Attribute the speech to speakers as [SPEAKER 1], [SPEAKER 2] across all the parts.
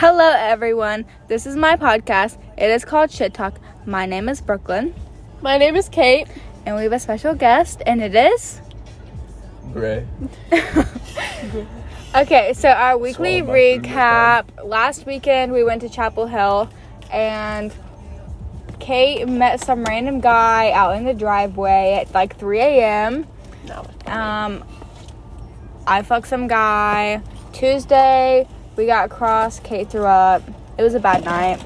[SPEAKER 1] Hello, everyone. This is my podcast. It is called Shit Talk. My name is Brooklyn,
[SPEAKER 2] My name is Kate.
[SPEAKER 1] and we have a special guest, and it is.
[SPEAKER 3] Gray.
[SPEAKER 1] Okay, so our weekly
[SPEAKER 3] Swallow my food real
[SPEAKER 1] recap. Last weekend, we went to Chapel Hill, and Kate met some random guy out in the driveway at like 3 a.m.
[SPEAKER 2] No.
[SPEAKER 1] Um, I fucked some guy. Tuesday, we got cross. Kate threw up. It was a bad night.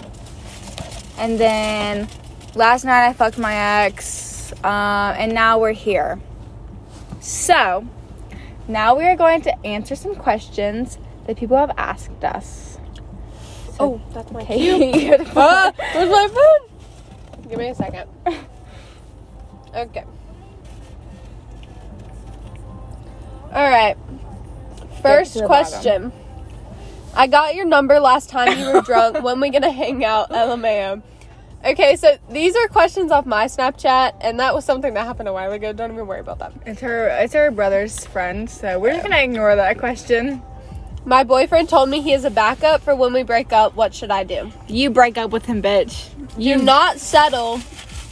[SPEAKER 1] And then last night, I fucked my ex. Um, and now we're here. So, now we are going to answer some questions that people have asked us.
[SPEAKER 2] Oh, that's my
[SPEAKER 1] Okay,
[SPEAKER 2] cue. Where's my phone? Give me a second. Okay. All right. First question. I got your number last time you were drunk. when we gonna hang out? LMAO. Okay, so these are questions off my Snapchat, and that was something that happened a while ago. Don't even worry about that.
[SPEAKER 1] It's her. It's her brother's friend. So we're just gonna ignore that question.
[SPEAKER 2] My boyfriend told me he is a backup for when we break up. What should I do?
[SPEAKER 1] You break up with him, bitch.
[SPEAKER 2] You do not settle.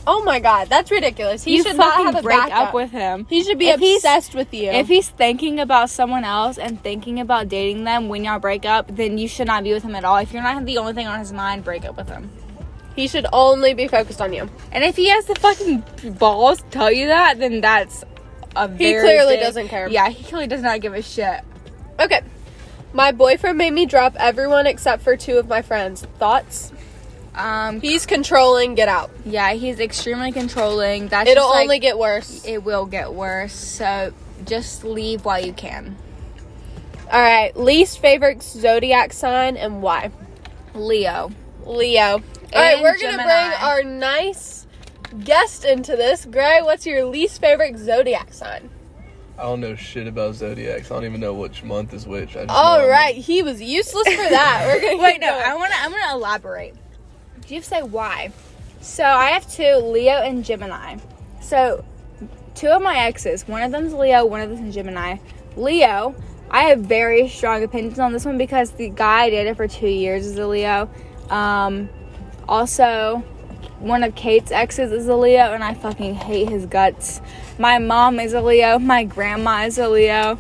[SPEAKER 2] Oh my god, that's ridiculous. He
[SPEAKER 1] you
[SPEAKER 2] should not have a
[SPEAKER 1] break
[SPEAKER 2] backup.
[SPEAKER 1] up with him.
[SPEAKER 2] he should be
[SPEAKER 1] If
[SPEAKER 2] obsessed with you.
[SPEAKER 1] If he's thinking about someone else and thinking about dating them when y'all break up, then you should not be with him at all. If you're not the only thing on his mind, break up with him.
[SPEAKER 2] he should only be focused on you.
[SPEAKER 1] And if he has the fucking balls to tell you that, then that's a
[SPEAKER 2] He clearly
[SPEAKER 1] big-
[SPEAKER 2] doesn't care.
[SPEAKER 1] Yeah, he clearly does not give a shit.
[SPEAKER 2] Okay. My boyfriend made me drop everyone except for two of my friends. Thoughts?
[SPEAKER 1] Um,
[SPEAKER 2] He's controlling. Get out.
[SPEAKER 1] yeah, he's extremely controlling. That's
[SPEAKER 2] It'll
[SPEAKER 1] just, like,
[SPEAKER 2] only get worse.
[SPEAKER 1] It will get worse. So just leave while you can.
[SPEAKER 2] All right. Least favorite zodiac sign and why?
[SPEAKER 1] Leo.
[SPEAKER 2] Leo. All right,
[SPEAKER 1] And
[SPEAKER 2] we're gonna bring our nice guest into this. Gray, what's your least favorite zodiac sign?
[SPEAKER 3] I don't know shit about zodiacs. I don't even know which month is which. I just know
[SPEAKER 2] All
[SPEAKER 3] I'm-
[SPEAKER 2] he was useless for that. We're gonna
[SPEAKER 1] Wait, no. I want to. I'm gonna elaborate. You say why? So I have two, Leo and Gemini. So two of my exes, one of them's Leo, one of them's Gemini. Leo, I have very strong opinions on this one because the guy I dated for two years is a Leo. Um, also, one of Kate's exes is a Leo, and I fucking hate his guts. My mom is a Leo. My grandma is a Leo.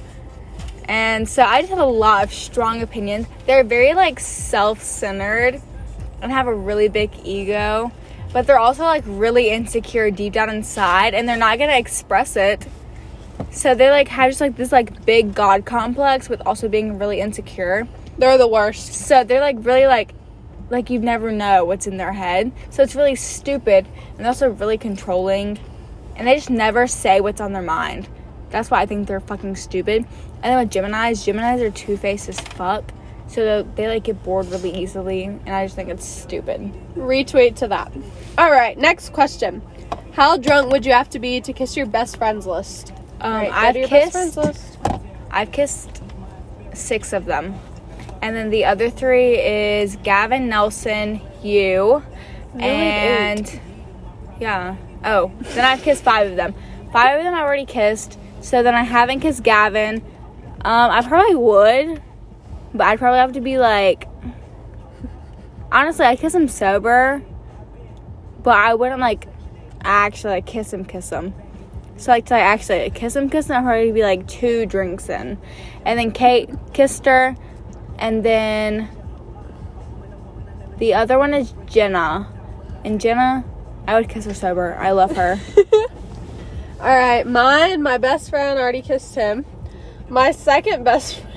[SPEAKER 1] And so I just have a lot of strong opinions. They're very like self-centered and have a really big ego, but they're also like really insecure deep down inside and they're not going to express it. So they like have just like this like big god complex with also being really insecure.
[SPEAKER 2] They're the worst.
[SPEAKER 1] So they're like really like like you never know what's in their head. So it's really stupid and also really controlling. And they just never say what's on their mind. That's why I think they're fucking stupid. And then with Geminis, Geminis are two faced as fuck. So they like get bored really easily, and I just think it's stupid.
[SPEAKER 2] Retweet to that. All right, next question. How drunk would you have to be to kiss your best friends list?
[SPEAKER 1] Um,
[SPEAKER 2] right,
[SPEAKER 1] I've kissed,
[SPEAKER 2] friends list.
[SPEAKER 1] I've kissed six of them, and then the other three is Gavin, Nelson, you,
[SPEAKER 2] Really?
[SPEAKER 1] and yeah. Oh, then I've kissed five of them. Five of them I already kissed. So then I haven't kissed Gavin. Um, I probably would, but I'd probably have to be like. Honestly, I kiss him sober, but I wouldn't like actually like kiss him, kiss him. So like to like, actually like, kiss him, kiss him, I'd probably be like two drinks in, and then Kate kissed her, and then the other one is Jenna, and Jenna, I would kiss her sober. I love her.
[SPEAKER 2] All right, mine, my best friend already kissed him. My second best friend.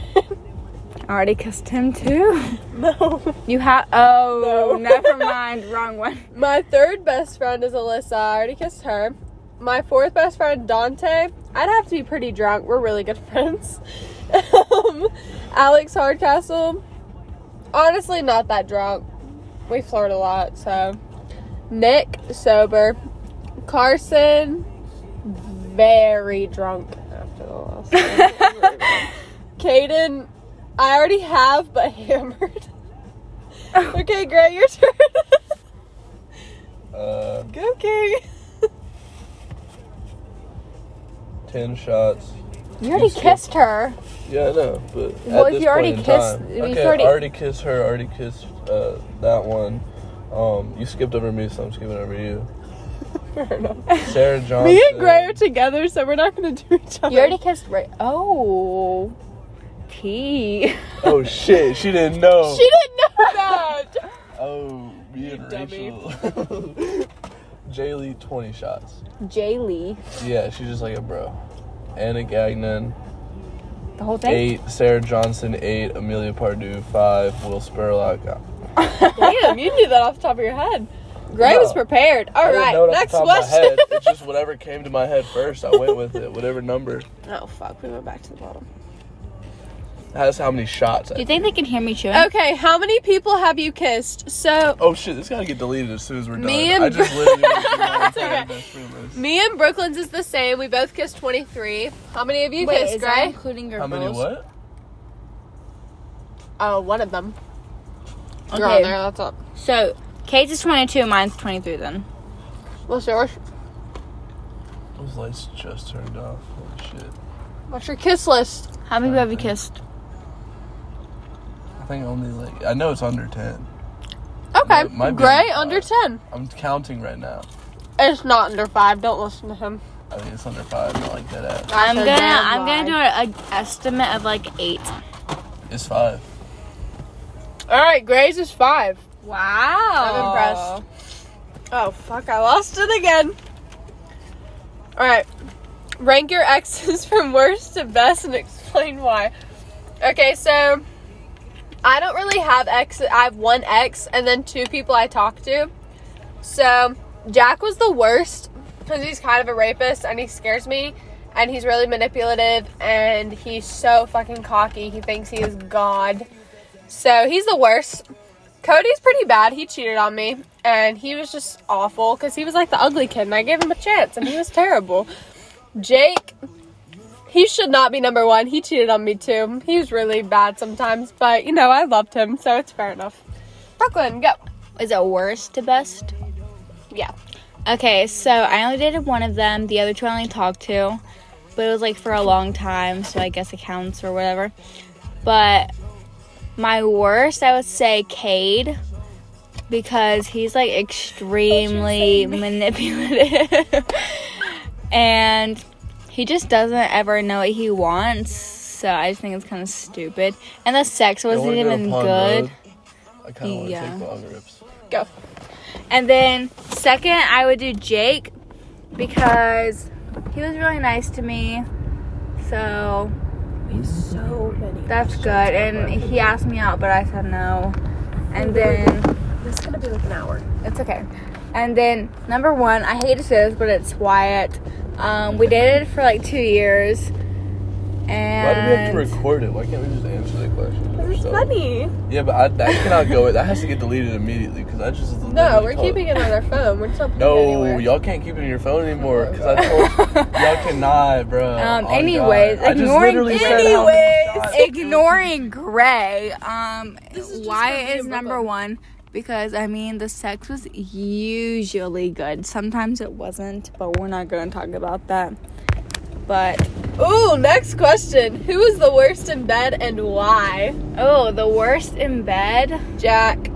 [SPEAKER 1] I already kissed him too.
[SPEAKER 2] no.
[SPEAKER 1] You have oh
[SPEAKER 2] No.
[SPEAKER 1] never mind, wrong one.
[SPEAKER 2] My third best friend is Alyssa. I already kissed her. My fourth best friend, Dante. I'd have to be pretty drunk. We're really good friends. um, Alex Hardcastle. Honestly, not that drunk. We flirt a lot, so. Nick, sober. Carson, very drunk after the last one. Caden, I already have, but hammered. okay, great, your turn.
[SPEAKER 3] Uh,
[SPEAKER 2] Go, King.
[SPEAKER 3] ten shots.
[SPEAKER 1] You already
[SPEAKER 3] skipped-
[SPEAKER 1] kissed her.
[SPEAKER 3] Yeah, I know, but
[SPEAKER 1] Well,
[SPEAKER 3] at
[SPEAKER 1] if
[SPEAKER 3] this
[SPEAKER 1] you already
[SPEAKER 3] point in
[SPEAKER 1] kissed-
[SPEAKER 3] time,
[SPEAKER 1] if you
[SPEAKER 3] okay,
[SPEAKER 1] already-
[SPEAKER 3] already kissed her, already kissed uh, that one. Um, you skipped over me, so I'm skipping over you.
[SPEAKER 2] Fair enough.
[SPEAKER 3] Sarah Johnson.
[SPEAKER 2] Me and Gray are together, so we're not gonna do each other.
[SPEAKER 1] You already kissed Ray. Oh.
[SPEAKER 3] Oh shit, she didn't know.
[SPEAKER 2] She didn't know that.
[SPEAKER 3] oh, me and. Rachel. Jaylee, 20 shots.
[SPEAKER 1] Jaylee.
[SPEAKER 3] Yeah, she's just like a bro. Anna Gagnon,
[SPEAKER 1] The whole thing?
[SPEAKER 3] eight. Sarah Johnson, eight. Amelia Pardue, five. Will Spurlock.
[SPEAKER 2] Uh, Damn, you knew that off the top of your head. Gray
[SPEAKER 3] No.
[SPEAKER 2] was prepared. All
[SPEAKER 3] I didn't know it off
[SPEAKER 2] next
[SPEAKER 3] the top of my
[SPEAKER 2] question.
[SPEAKER 3] head. It's just whatever came to my head first. I went with it. Whatever number.
[SPEAKER 2] oh fuck, we went back to the bottom.
[SPEAKER 3] That's how many shots.
[SPEAKER 1] Do you think they can hear me chewing?
[SPEAKER 2] Okay, how many people have you kissed? So
[SPEAKER 3] Oh shit! This gotta get deleted as soon as we're
[SPEAKER 2] Me
[SPEAKER 3] done.
[SPEAKER 2] and
[SPEAKER 3] I just literally went through my
[SPEAKER 2] It's
[SPEAKER 3] entire
[SPEAKER 2] okay.
[SPEAKER 3] best friend list.
[SPEAKER 2] me and Brooklyn's is the same. We both kissed twenty three. How many of you
[SPEAKER 1] Wait,
[SPEAKER 2] kissed,
[SPEAKER 1] is that
[SPEAKER 2] Gray?
[SPEAKER 1] including your
[SPEAKER 3] How many
[SPEAKER 1] girls?
[SPEAKER 3] what?
[SPEAKER 2] Oh, one of them. You're
[SPEAKER 1] Okay.
[SPEAKER 2] on there. That's up.
[SPEAKER 1] So, Kate's is 22, mine's 23 then.
[SPEAKER 2] What's yours?
[SPEAKER 3] Those lights just turned off. Holy shit!
[SPEAKER 2] What's your kiss list?
[SPEAKER 1] How many people have you kissed?
[SPEAKER 3] I think only like I know it's under ten.
[SPEAKER 2] Okay,
[SPEAKER 3] it might
[SPEAKER 2] Gray
[SPEAKER 3] under
[SPEAKER 2] under ten.
[SPEAKER 3] I'm counting right now.
[SPEAKER 2] It's not under five. Don't listen to him.
[SPEAKER 3] I think it's under five. Not like that. Ass.
[SPEAKER 1] I'm
[SPEAKER 2] a
[SPEAKER 1] gonna I'm gonna do an estimate of like eight.
[SPEAKER 3] It's five.
[SPEAKER 2] All right, Gray's is five.
[SPEAKER 1] Wow.
[SPEAKER 2] I'm impressed. Oh fuck! I lost it again. All right, rank your exes from worst to best and explain why. Okay, so I don't really have ex. I have one ex and then two people I talk to. So Jack was the worst because he's kind of a rapist and he scares me. And he's really manipulative and he's so fucking cocky. He thinks he is God. So he's the worst. Cody's pretty bad. He cheated on me, and he was just awful because he was like the ugly kid, and I gave him a chance, and he was terrible. Jake, he should not be number one. He cheated on me too. He was really bad sometimes, but you know I loved him, so it's fair enough. Brooklyn, go.
[SPEAKER 1] Is it worst to best?
[SPEAKER 2] Yeah.
[SPEAKER 1] Okay, so I only dated one of them. The other two I only talked to, but it was like for a long time, so I guess it counts or whatever. But my worst, I would say Cade, because he's like extremely manipulative, and he just doesn't ever know what he wants. So I just think it's kind of stupid. And the sex wasn't
[SPEAKER 3] wanna go
[SPEAKER 1] even good.
[SPEAKER 3] Road? I kind of want to
[SPEAKER 1] Yeah.
[SPEAKER 3] take long rips.
[SPEAKER 2] Go.
[SPEAKER 1] And then second, I would do Jake because he was really nice to me. So
[SPEAKER 2] So many.
[SPEAKER 1] that's good. And he asked me out, but I said no. And then
[SPEAKER 2] This is gonna be like an hour.
[SPEAKER 1] it's okay. And then number one, I hate to say this, but it's Wyatt. Um, we dated for like two years. And
[SPEAKER 3] Why do we have to record it? Why can't we just answer the question?
[SPEAKER 2] It's funny.
[SPEAKER 3] Yeah, but I, that cannot go. That has to get deleted immediately because I just.
[SPEAKER 2] No, we're
[SPEAKER 3] told-
[SPEAKER 2] keeping it on our phone. We're just not putting it
[SPEAKER 3] No, y'all can't keep it in your phone anymore because I told y'all cannot, bro.
[SPEAKER 1] Um,
[SPEAKER 3] Oh,
[SPEAKER 1] anyways,
[SPEAKER 3] God.
[SPEAKER 1] Ignoring-
[SPEAKER 3] literally said how many
[SPEAKER 1] Anyways, ignoring Gray, um,
[SPEAKER 2] This is just
[SPEAKER 1] Wyatt
[SPEAKER 2] gonna be
[SPEAKER 1] is number
[SPEAKER 2] bubble.
[SPEAKER 1] one because I mean the sex was usually good. Sometimes it wasn't, but we're not gonna talk about that. But
[SPEAKER 2] oh, next question. Who was the worst in bed and why?
[SPEAKER 1] oh, the worst in bed.
[SPEAKER 2] Jack.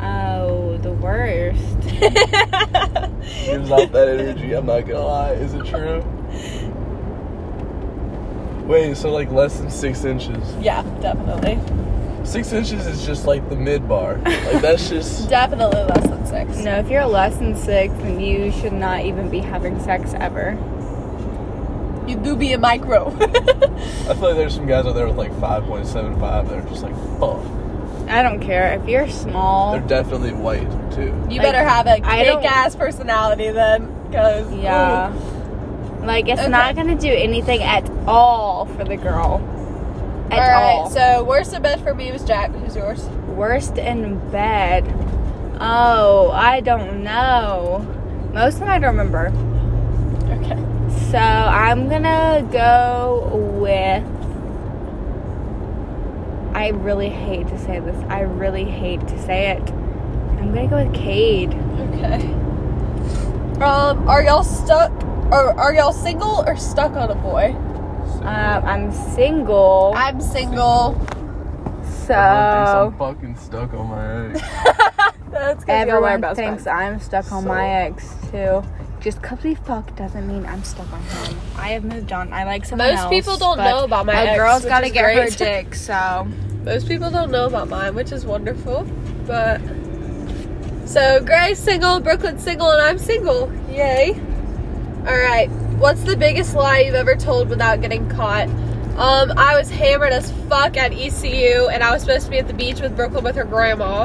[SPEAKER 1] Oh, the worst.
[SPEAKER 3] gives off that energy. I'm not gonna lie. Is it true? Wait, so like less than six inches.
[SPEAKER 2] yeah, definitely.
[SPEAKER 3] Six inches is just like the mid bar. Like that's just.
[SPEAKER 2] Definitely less than six.
[SPEAKER 1] No, if you're less than six, then you should not even be having sex ever.
[SPEAKER 2] You do be a micro.
[SPEAKER 3] I feel like there's some guys out there with like 5.75 that are just like, fuck.
[SPEAKER 1] I don't care if you're small.
[SPEAKER 3] They're definitely white too.
[SPEAKER 2] you
[SPEAKER 1] Like,
[SPEAKER 2] better have a
[SPEAKER 1] I don't-
[SPEAKER 2] ass personality then. Cause
[SPEAKER 1] Yeah. Like it's
[SPEAKER 2] Okay.
[SPEAKER 1] not gonna do anything at all for the girl. At
[SPEAKER 2] Alright, so worst in bed for me was Jack. Who's yours?
[SPEAKER 1] Worst in bed. Oh, I don't know. Most of them I don't remember.
[SPEAKER 2] Okay.
[SPEAKER 1] So I'm gonna go with. I really hate to say this. I really hate to say it. I'm gonna go with Cade.
[SPEAKER 2] Okay. Um, are y'all stuck or are y'all single or stuck on a boy?
[SPEAKER 1] Um, I'm single,
[SPEAKER 2] I'm single.
[SPEAKER 1] so
[SPEAKER 3] I'm fucking stuck on my ex.
[SPEAKER 2] That's because
[SPEAKER 1] everyone
[SPEAKER 2] best
[SPEAKER 1] thinks
[SPEAKER 2] friend.
[SPEAKER 1] I'm stuck on
[SPEAKER 3] So-
[SPEAKER 1] my ex too. Just because we fuck doesn't mean I'm stuck on him. I have moved on. I like someone
[SPEAKER 2] Most
[SPEAKER 1] else.
[SPEAKER 2] people don't know about my
[SPEAKER 1] A
[SPEAKER 2] ex,
[SPEAKER 1] girl's
[SPEAKER 2] which
[SPEAKER 1] got to
[SPEAKER 2] is
[SPEAKER 1] get her
[SPEAKER 2] great.
[SPEAKER 1] dick, so
[SPEAKER 2] Most people don't know about mine, which is wonderful. But so Gray's single, Brooklyn's single, and I'm single. Yay! All right. What's the biggest lie you've ever told without getting caught? Um, I was hammered as fuck at ECU, and I was supposed to be at the beach with Brooklyn with her grandma.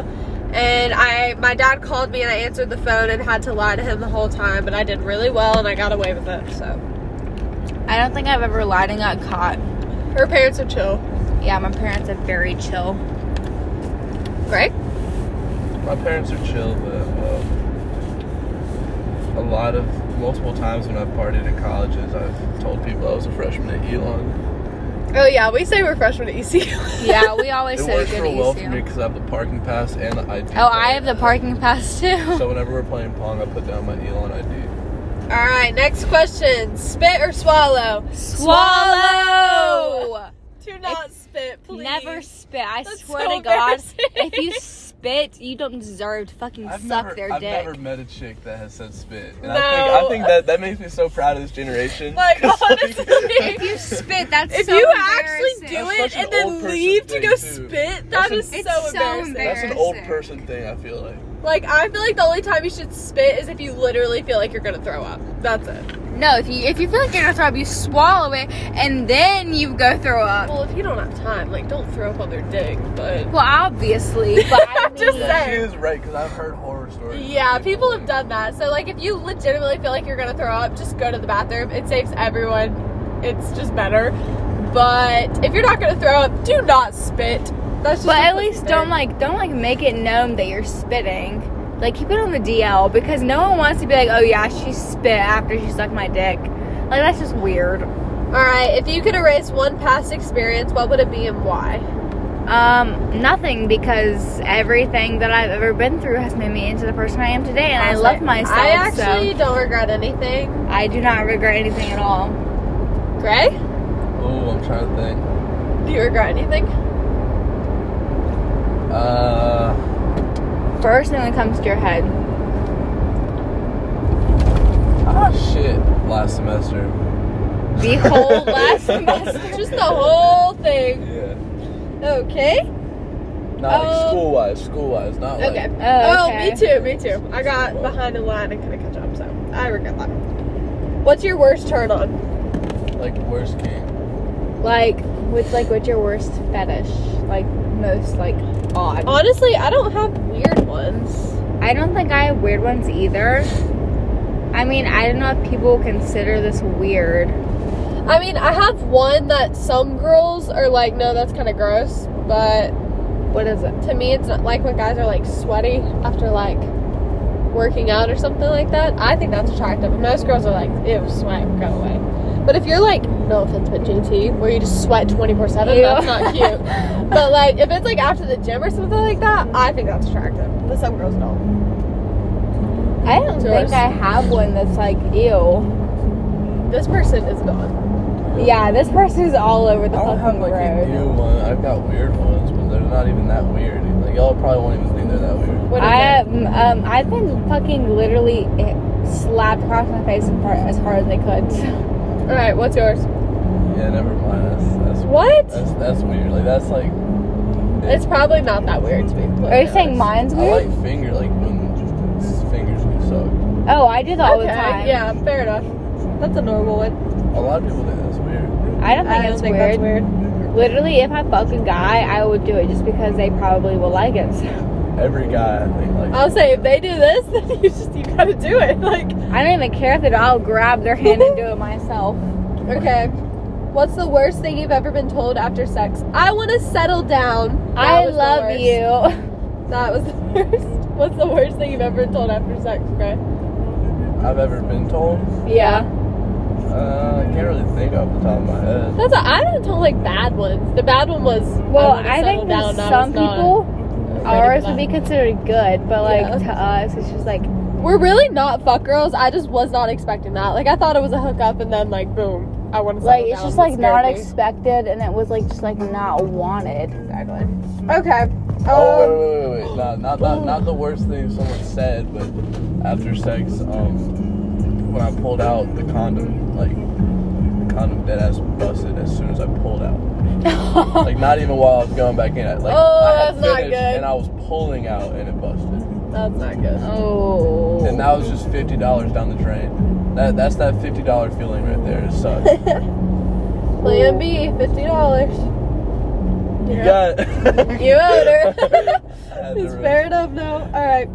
[SPEAKER 2] And I, my dad called me, and I answered the phone and had to lie to him the whole time. But I did really well, and I got away with it. So
[SPEAKER 1] I don't think I've ever lied and got caught.
[SPEAKER 2] her parents are chill.
[SPEAKER 1] Yeah, my parents are very chill.
[SPEAKER 2] Gray?
[SPEAKER 3] My parents are chill, but uh, a lot of multiple times when I've partied at colleges, I've told people I was a freshman at Elon.
[SPEAKER 2] Oh yeah, we say we're freshmen at ECU.
[SPEAKER 1] Yeah, we always
[SPEAKER 3] It
[SPEAKER 1] say
[SPEAKER 3] works
[SPEAKER 1] good
[SPEAKER 3] real well for me because I have the parking pass and the ID.
[SPEAKER 1] Oh, I have the parking pass too.
[SPEAKER 3] So whenever we're playing Pong, I put down my Elon ID.
[SPEAKER 2] All right, next question: spit or swallow?
[SPEAKER 1] Swallow.
[SPEAKER 2] Do not spit, please.
[SPEAKER 1] Never spit. I
[SPEAKER 2] That's
[SPEAKER 1] swear
[SPEAKER 2] so
[SPEAKER 1] to God, if you spit, you don't deserve to fucking
[SPEAKER 3] I've
[SPEAKER 1] suck
[SPEAKER 3] never,
[SPEAKER 1] their
[SPEAKER 3] I've
[SPEAKER 1] dick.
[SPEAKER 3] never met a chick that has said spit, and
[SPEAKER 2] No.
[SPEAKER 3] I think I think that that makes me so proud of this generation.
[SPEAKER 2] Like
[SPEAKER 3] 'Cause,
[SPEAKER 2] honestly,
[SPEAKER 1] if you spit, that's so
[SPEAKER 2] if
[SPEAKER 1] so
[SPEAKER 2] you actually do it
[SPEAKER 3] an
[SPEAKER 2] and then
[SPEAKER 3] old
[SPEAKER 2] leave to go
[SPEAKER 3] too.
[SPEAKER 2] spit,
[SPEAKER 3] That's
[SPEAKER 2] that
[SPEAKER 3] an-
[SPEAKER 2] is
[SPEAKER 1] It's
[SPEAKER 2] so
[SPEAKER 1] so
[SPEAKER 2] embarrassing.
[SPEAKER 3] that's an old person thing. I feel like.
[SPEAKER 2] Like I feel like the only time you should spit is if you literally feel like you're gonna throw up. That's it.
[SPEAKER 1] No, if you if you feel like you're gonna throw up, you swallow it and then you go throw up.
[SPEAKER 2] Well, if you don't have time, like don't throw up on their dick. But
[SPEAKER 1] Well, obviously, but I
[SPEAKER 2] I'm just
[SPEAKER 1] mean,
[SPEAKER 2] saying.
[SPEAKER 3] She is right because I've heard horror stories.
[SPEAKER 2] Yeah, people have done that. So like if you legitimately feel like you're gonna throw up, just go to the bathroom. It saves everyone. It's just better. But if you're not gonna throw up, do not spit. That's just
[SPEAKER 1] but
[SPEAKER 2] a
[SPEAKER 1] at least
[SPEAKER 2] thing.
[SPEAKER 1] don't like don't like make it known that you're spitting. Like keep it on the DL because no one wants to be like, oh yeah, she spit after she sucked my dick. Like that's just weird.
[SPEAKER 2] Alright, if you could erase one past experience, what would it be and why?
[SPEAKER 1] Um, nothing because everything that I've ever been through has made me into the person I am today, and I
[SPEAKER 2] was
[SPEAKER 1] love
[SPEAKER 2] like,
[SPEAKER 1] myself.
[SPEAKER 2] I actually
[SPEAKER 1] so
[SPEAKER 2] don't regret anything.
[SPEAKER 1] I do not regret anything at all.
[SPEAKER 2] Gray?
[SPEAKER 3] Oh, I'm trying to think.
[SPEAKER 2] Do you regret anything?
[SPEAKER 3] Uh,
[SPEAKER 1] First thing that comes to your head.
[SPEAKER 3] Oh shit. Last semester.
[SPEAKER 1] The whole last semester.
[SPEAKER 2] Just the whole thing.
[SPEAKER 3] Yeah.
[SPEAKER 2] Okay.
[SPEAKER 3] Not like
[SPEAKER 2] Um,
[SPEAKER 3] school wise, school wise, not like.
[SPEAKER 2] Okay.
[SPEAKER 1] Oh,
[SPEAKER 2] Oh,
[SPEAKER 1] okay.
[SPEAKER 2] me too, me too. I got behind in line and couldn't catch up, so I regret that. What's your worst turn on?
[SPEAKER 3] Like worst game.
[SPEAKER 1] Like, what's like what's your worst fetish? Like most like odd.
[SPEAKER 2] Honestly, I don't have weird ones.
[SPEAKER 1] I don't think I have weird ones either. I mean, I don't know if people consider this weird.
[SPEAKER 2] I mean, I have one that some girls are like, no, that's kind of gross. But
[SPEAKER 1] What is it?
[SPEAKER 2] to me, it's not like when guys are like sweaty after like working out or something like that. I think that's attractive. Most girls are like, ew, sweat, go away. But if you're like, no offense, but JT, where you just sweat 24 7, that's not cute. but like, if it's like after the gym or something like that, I think that's attractive. But some girls don't.
[SPEAKER 1] I don't
[SPEAKER 2] What's
[SPEAKER 1] think
[SPEAKER 2] yours?
[SPEAKER 1] I have one that's like ew.
[SPEAKER 2] This person is gone.
[SPEAKER 1] Yeah, this person is all over the
[SPEAKER 3] I don't have
[SPEAKER 1] fucking
[SPEAKER 3] like a
[SPEAKER 1] road.
[SPEAKER 3] new one. I've got weird ones, but they're not even that weird. Like y'all probably won't even think they're that weird.
[SPEAKER 2] What is
[SPEAKER 1] I
[SPEAKER 2] it?
[SPEAKER 1] um, um I've been fucking literally eh, slapped across my face as hard as, hard as I could.
[SPEAKER 2] All right, what's yours?
[SPEAKER 3] Yeah, never mind. That's that's
[SPEAKER 2] What?
[SPEAKER 3] That's that's weird. Like that's like.
[SPEAKER 2] It's probably not that weird to me.
[SPEAKER 1] Are you saying mine's
[SPEAKER 3] I
[SPEAKER 1] weird?
[SPEAKER 3] like finger like when just fingers get sucked.
[SPEAKER 1] oh, I do that all the time.
[SPEAKER 2] yeah, fair enough. That's a normal one.
[SPEAKER 3] A lot of people think that's weird.
[SPEAKER 1] I don't think
[SPEAKER 2] I don't
[SPEAKER 1] it's
[SPEAKER 2] think
[SPEAKER 1] weird.
[SPEAKER 2] that's weird.
[SPEAKER 1] Literally, if I fuck a guy, I would do it just because they probably will like it.
[SPEAKER 3] Every guy I think like.
[SPEAKER 2] I'll say if they do this, then you just you gotta do it. Like,
[SPEAKER 1] I don't even care if they do. I'll grab their hand and do it myself.
[SPEAKER 2] okay, what's the worst thing you've ever been told after sex? I want to settle down. That
[SPEAKER 1] I love you.
[SPEAKER 2] That was the worst. What's the worst thing you've ever been told after sex, Gray?
[SPEAKER 3] I've ever been told.
[SPEAKER 1] Yeah.
[SPEAKER 3] Uh, I can't really think off the top of my head.
[SPEAKER 2] That's a, I didn't told like bad ones. The bad one was
[SPEAKER 1] Well,
[SPEAKER 2] wanna
[SPEAKER 1] I, think
[SPEAKER 2] down,
[SPEAKER 1] that
[SPEAKER 2] I
[SPEAKER 1] some people, ours would be considered good, but like
[SPEAKER 2] Yeah.
[SPEAKER 1] to us, it's just like
[SPEAKER 2] We're really not fuck girls. I just was not expecting that. Like I thought it was a hookup, and then like boom. I want to
[SPEAKER 1] Like it's just like not expected, and it was like just like not wanted.
[SPEAKER 2] Exactly. Okay.
[SPEAKER 3] Oh
[SPEAKER 2] Um,
[SPEAKER 3] wait, wait, wait, wait! Not, not, not, not the worst thing someone said, but after sex, um, when I pulled out the condom, like the condom dead ass busted as soon as I pulled out. Like not even while I was going back in. Like
[SPEAKER 2] Oh,
[SPEAKER 3] I had
[SPEAKER 2] that's not good.
[SPEAKER 3] and I was pulling out and it busted.
[SPEAKER 2] That's not good.
[SPEAKER 1] oh.
[SPEAKER 3] And that was just fifty dollars down the drain. That that's that fifty dollar feeling right there. It sucks.
[SPEAKER 2] Plan B, fifty dollars.
[SPEAKER 3] You got
[SPEAKER 2] You owed her. It's fair enough. No. All right.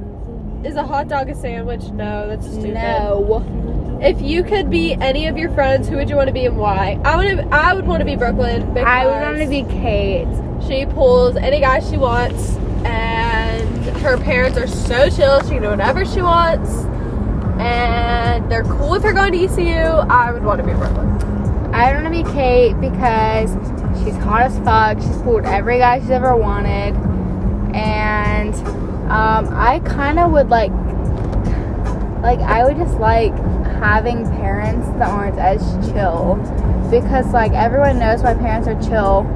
[SPEAKER 2] Is a hot dog a sandwich? No, that's stupid.
[SPEAKER 1] no.
[SPEAKER 2] If you could be any of your friends, who would you want to be and why? I would. I would want to be Brooklyn. Because
[SPEAKER 1] I would want to be Kate.
[SPEAKER 2] She pulls any guy she wants, and her parents are so chill. She can do whatever she wants, and they're cool with her going to ECU. I would want to be Brooklyn.
[SPEAKER 1] I don't want to be Kate because she's hot as fuck. She's pulled every guy she's ever wanted, and um, I kind of would like, like I would just like having parents that aren't as chill, because like everyone knows my parents are chill.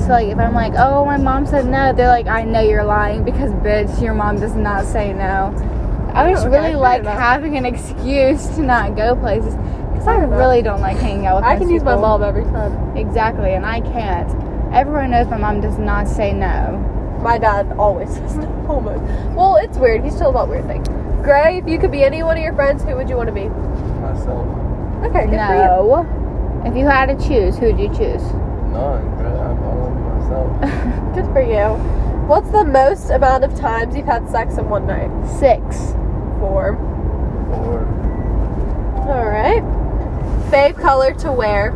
[SPEAKER 1] So like if I'm like, oh my mom said no, they're like, I know you're lying because bitch, your mom does not say no. I just
[SPEAKER 2] Okay,
[SPEAKER 1] really
[SPEAKER 2] fair
[SPEAKER 1] like having an excuse to not go places. Because I
[SPEAKER 2] Fair
[SPEAKER 1] really don't like hanging out with people.
[SPEAKER 2] I
[SPEAKER 1] most
[SPEAKER 2] can use my mom every time.
[SPEAKER 1] Exactly, and I can't. Everyone knows my mom does not say no.
[SPEAKER 2] My dad always says no. Oh Almost. Well, it's weird. He's still about weird things. Gray, if you could be any one of your friends, who would you want to be?
[SPEAKER 3] myself.
[SPEAKER 2] Okay, good for
[SPEAKER 1] No. If you had to choose, who would you choose?
[SPEAKER 3] None, bro. I'm all myself.
[SPEAKER 2] you. Good for you. What's the most amount of times you've had sex in one night?
[SPEAKER 1] Six.
[SPEAKER 2] Four.
[SPEAKER 3] Or
[SPEAKER 2] All right. Fave color to wear?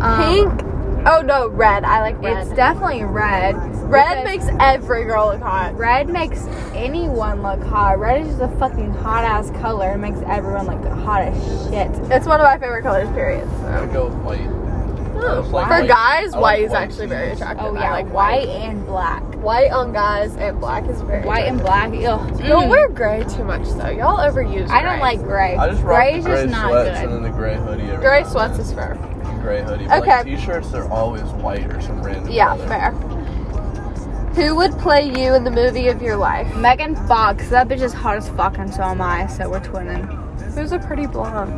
[SPEAKER 1] Um,
[SPEAKER 2] Pink. Oh no, red. I like red.
[SPEAKER 1] It's definitely red.
[SPEAKER 2] red
[SPEAKER 1] because
[SPEAKER 2] makes every girl look hot.
[SPEAKER 1] red makes anyone look hot. Red is just a fucking hot ass color. It makes everyone look hot as shit.
[SPEAKER 2] It's one of my favorite colors. Period.
[SPEAKER 3] I would go with white. I like
[SPEAKER 2] For
[SPEAKER 3] white.
[SPEAKER 2] guys,
[SPEAKER 3] like
[SPEAKER 2] white is
[SPEAKER 3] white
[SPEAKER 2] actually
[SPEAKER 3] too.
[SPEAKER 2] very attractive.
[SPEAKER 1] Oh
[SPEAKER 2] I
[SPEAKER 1] yeah,
[SPEAKER 2] like
[SPEAKER 1] white and black.
[SPEAKER 2] White on guys and black is very.
[SPEAKER 1] White and
[SPEAKER 2] attractive.
[SPEAKER 1] black. Ugh.
[SPEAKER 2] Don't
[SPEAKER 1] Mm.
[SPEAKER 2] wear gray too much though. Y'all overuse.
[SPEAKER 1] I don't like gray.
[SPEAKER 3] I just rock
[SPEAKER 1] gray
[SPEAKER 3] the
[SPEAKER 1] is
[SPEAKER 3] gray
[SPEAKER 1] just not
[SPEAKER 3] sweats
[SPEAKER 1] good.
[SPEAKER 3] and then the gray hoodie. Every
[SPEAKER 2] Gray
[SPEAKER 3] time.
[SPEAKER 2] sweats is fair.
[SPEAKER 3] Gray hoodie. But
[SPEAKER 2] Okay.
[SPEAKER 3] like t-shirts, they're always white or some random
[SPEAKER 2] Yeah,
[SPEAKER 3] color.
[SPEAKER 2] fair. Who would play you in the movie of your life?
[SPEAKER 1] Megan Fox. That bitch is hot as fuck, and so am I. So we're twinning.
[SPEAKER 2] Who's a pretty blonde?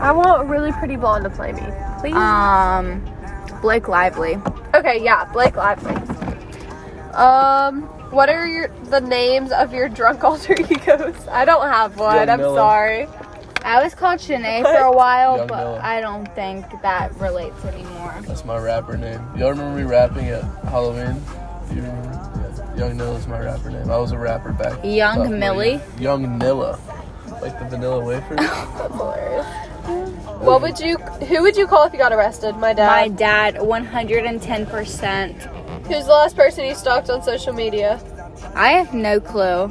[SPEAKER 2] I want a really pretty blonde to play me, please.
[SPEAKER 1] Um, Blake Lively.
[SPEAKER 2] okay, yeah, Blake Lively. Um, what are your the names of your drunk alter egos? I don't have one.
[SPEAKER 3] Young
[SPEAKER 2] I'm
[SPEAKER 3] Miller.
[SPEAKER 2] sorry.
[SPEAKER 1] I was called Shanae for a while,
[SPEAKER 3] Young
[SPEAKER 1] but
[SPEAKER 3] Miller.
[SPEAKER 1] I don't think that relates anymore.
[SPEAKER 3] That's my rapper name. Y'all remember me rapping at Halloween? Do you remember? Yeah. Young Nilla's my rapper name. I was a rapper back.
[SPEAKER 1] Young
[SPEAKER 3] sophomore
[SPEAKER 1] Millie?
[SPEAKER 3] year. Young Nilla. Like the vanilla wafer.
[SPEAKER 2] That's hilarious. What would you? Who would you call if you got arrested? My dad.
[SPEAKER 1] My dad, 110%.
[SPEAKER 2] Who's the last person you stalked on social media?
[SPEAKER 1] I have no clue.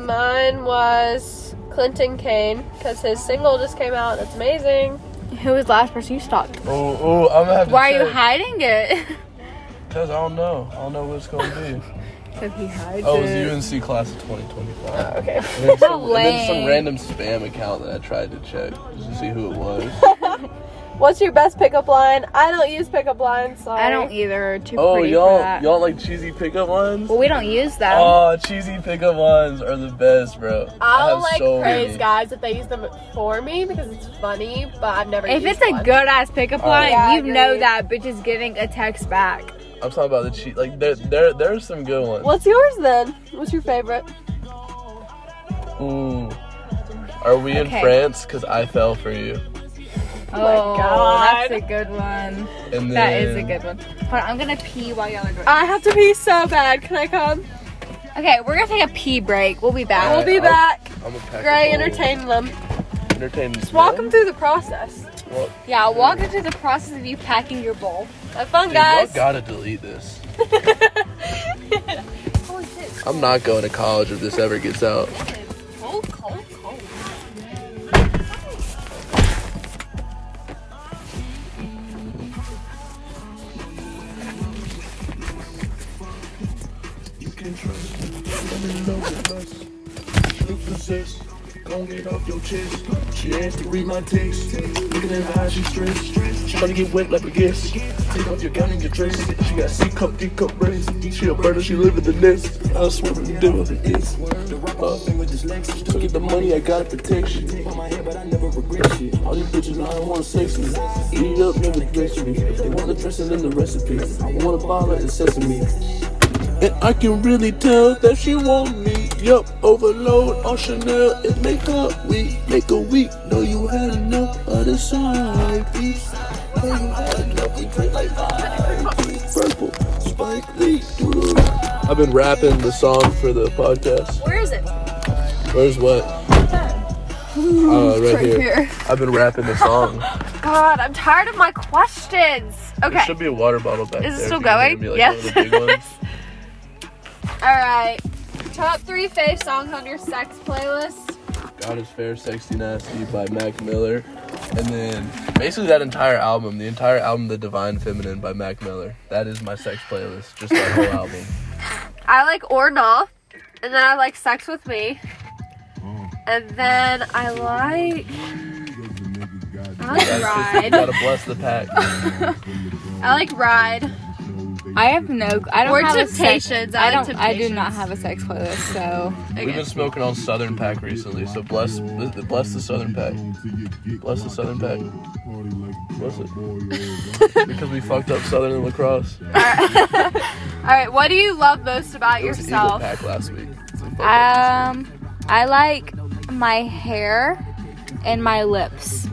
[SPEAKER 2] Mine was Clinton Kane because his single just came out. It's amazing.
[SPEAKER 1] Who was the last person you stalked?
[SPEAKER 3] oh, oh, I'm gonna have to
[SPEAKER 1] Why are you
[SPEAKER 3] check.
[SPEAKER 1] hiding it?
[SPEAKER 3] Cause I don't know. I don't know what it's gonna be.
[SPEAKER 1] Because he hides
[SPEAKER 3] Oh, it
[SPEAKER 1] it.
[SPEAKER 3] was UNC class of 2025.
[SPEAKER 2] Oh, ah, okay.
[SPEAKER 3] And then, some, and then some random spam account that I tried to check just to see who it was.
[SPEAKER 2] What's your best pickup line? I don't use pickup lines. Sorry.
[SPEAKER 1] I don't either. Too
[SPEAKER 3] oh,
[SPEAKER 1] pretty for
[SPEAKER 3] y'all,
[SPEAKER 1] that.
[SPEAKER 3] y'all like cheesy pickup lines?
[SPEAKER 1] Well, we don't use them.
[SPEAKER 3] Oh, cheesy pickup lines are the best, bro. I
[SPEAKER 2] I'll
[SPEAKER 3] have
[SPEAKER 2] like
[SPEAKER 3] so
[SPEAKER 2] praise
[SPEAKER 3] many.
[SPEAKER 2] guys if they use them for me because it's funny, but I've never.
[SPEAKER 1] if
[SPEAKER 2] used
[SPEAKER 1] it's a good ass pickup line,
[SPEAKER 2] yeah,
[SPEAKER 1] you know that bitch is getting a text back.
[SPEAKER 3] I'm talking about the cheat. Like there, there, there's some good ones.
[SPEAKER 2] What's yours then? What's your favorite?
[SPEAKER 3] Ooh. Are we in
[SPEAKER 1] Okay.
[SPEAKER 3] France? Cause I fell for you.
[SPEAKER 1] Oh, oh my
[SPEAKER 2] God.
[SPEAKER 1] that's a good one.
[SPEAKER 3] And then
[SPEAKER 1] That is a good one. Hold on, I'm gonna pee while y'all are doing.
[SPEAKER 2] I have to pee so bad. Can I come?
[SPEAKER 1] Okay, we're gonna take a pee break. We'll be back.
[SPEAKER 2] We'll be
[SPEAKER 3] I'll-
[SPEAKER 2] back.
[SPEAKER 3] I'm a pack
[SPEAKER 2] Gray,
[SPEAKER 3] of
[SPEAKER 2] entertain them.
[SPEAKER 3] gold. Entertain.
[SPEAKER 2] Just walk them through the process.
[SPEAKER 3] Well,
[SPEAKER 1] Yeah, walk into the process of you packing your bowl.
[SPEAKER 2] Have fun,
[SPEAKER 3] dude,
[SPEAKER 2] guys.
[SPEAKER 3] y'all gotta delete this. I'm not going to college if this ever gets out.
[SPEAKER 2] Cold, cold, cold.
[SPEAKER 3] You can trust me. I'm in love with us. You possess
[SPEAKER 4] Gon' get off your chest. She asked to read my text. Looking at her eyes, she stressed. She tryna get wet like a guest. Take off your gown and your dress. She got C cup, D cup braids. She a bird, she live in the nest. I swear to the devil it is. Uh, to get the money, I gotta protect you. All these bitches, I don't wanna sex. Eat up, never dress me. They want the dressing in the recipe. I want a like the sesame. And I can really tell that she want me. Yup, overload on Chanel. It make her weak, make her weak. Know you had enough of the side piece. Know you had enough. We drink like five. Purple, Spike Lee. I've been rapping the song for the podcast.
[SPEAKER 1] Where is it?
[SPEAKER 4] Where's what? Uh, right here. I've been rapping the song.
[SPEAKER 2] God, I'm tired of my questions.
[SPEAKER 3] There
[SPEAKER 2] Okay.
[SPEAKER 3] should be a water bottle back
[SPEAKER 2] Is it
[SPEAKER 3] there.
[SPEAKER 2] still
[SPEAKER 3] if you can
[SPEAKER 2] going?
[SPEAKER 3] like,
[SPEAKER 2] Yes.
[SPEAKER 3] one of the.
[SPEAKER 2] All right. Top three fave songs on your sex playlist.
[SPEAKER 3] God is Fair, Sexy Nasty by Mac Miller. And then basically that entire album, the entire album, The Divine Feminine by Mac Miller. That is my sex playlist, just that whole album.
[SPEAKER 2] I like Or Not, and then I like Sex with Me, mm. and then I like. I like
[SPEAKER 3] That's just, you
[SPEAKER 2] Ride.
[SPEAKER 3] gotta bless the pack.
[SPEAKER 2] I like Ride.
[SPEAKER 1] I have no. I don't
[SPEAKER 2] Or
[SPEAKER 1] have a sex,
[SPEAKER 2] Temptations. I
[SPEAKER 1] I don't. I do not have a sex playlist, so
[SPEAKER 3] We've been smoking on Southern Pack recently, so bless bless the Southern Pack. Bless the Southern Pack. Bless it. because we fucked up Southern and lacrosse.
[SPEAKER 2] All right. All right. What do you love most about
[SPEAKER 3] It was
[SPEAKER 2] yourself?
[SPEAKER 3] Pack last week. So we fucked up.
[SPEAKER 1] um, I like my hair and my lips.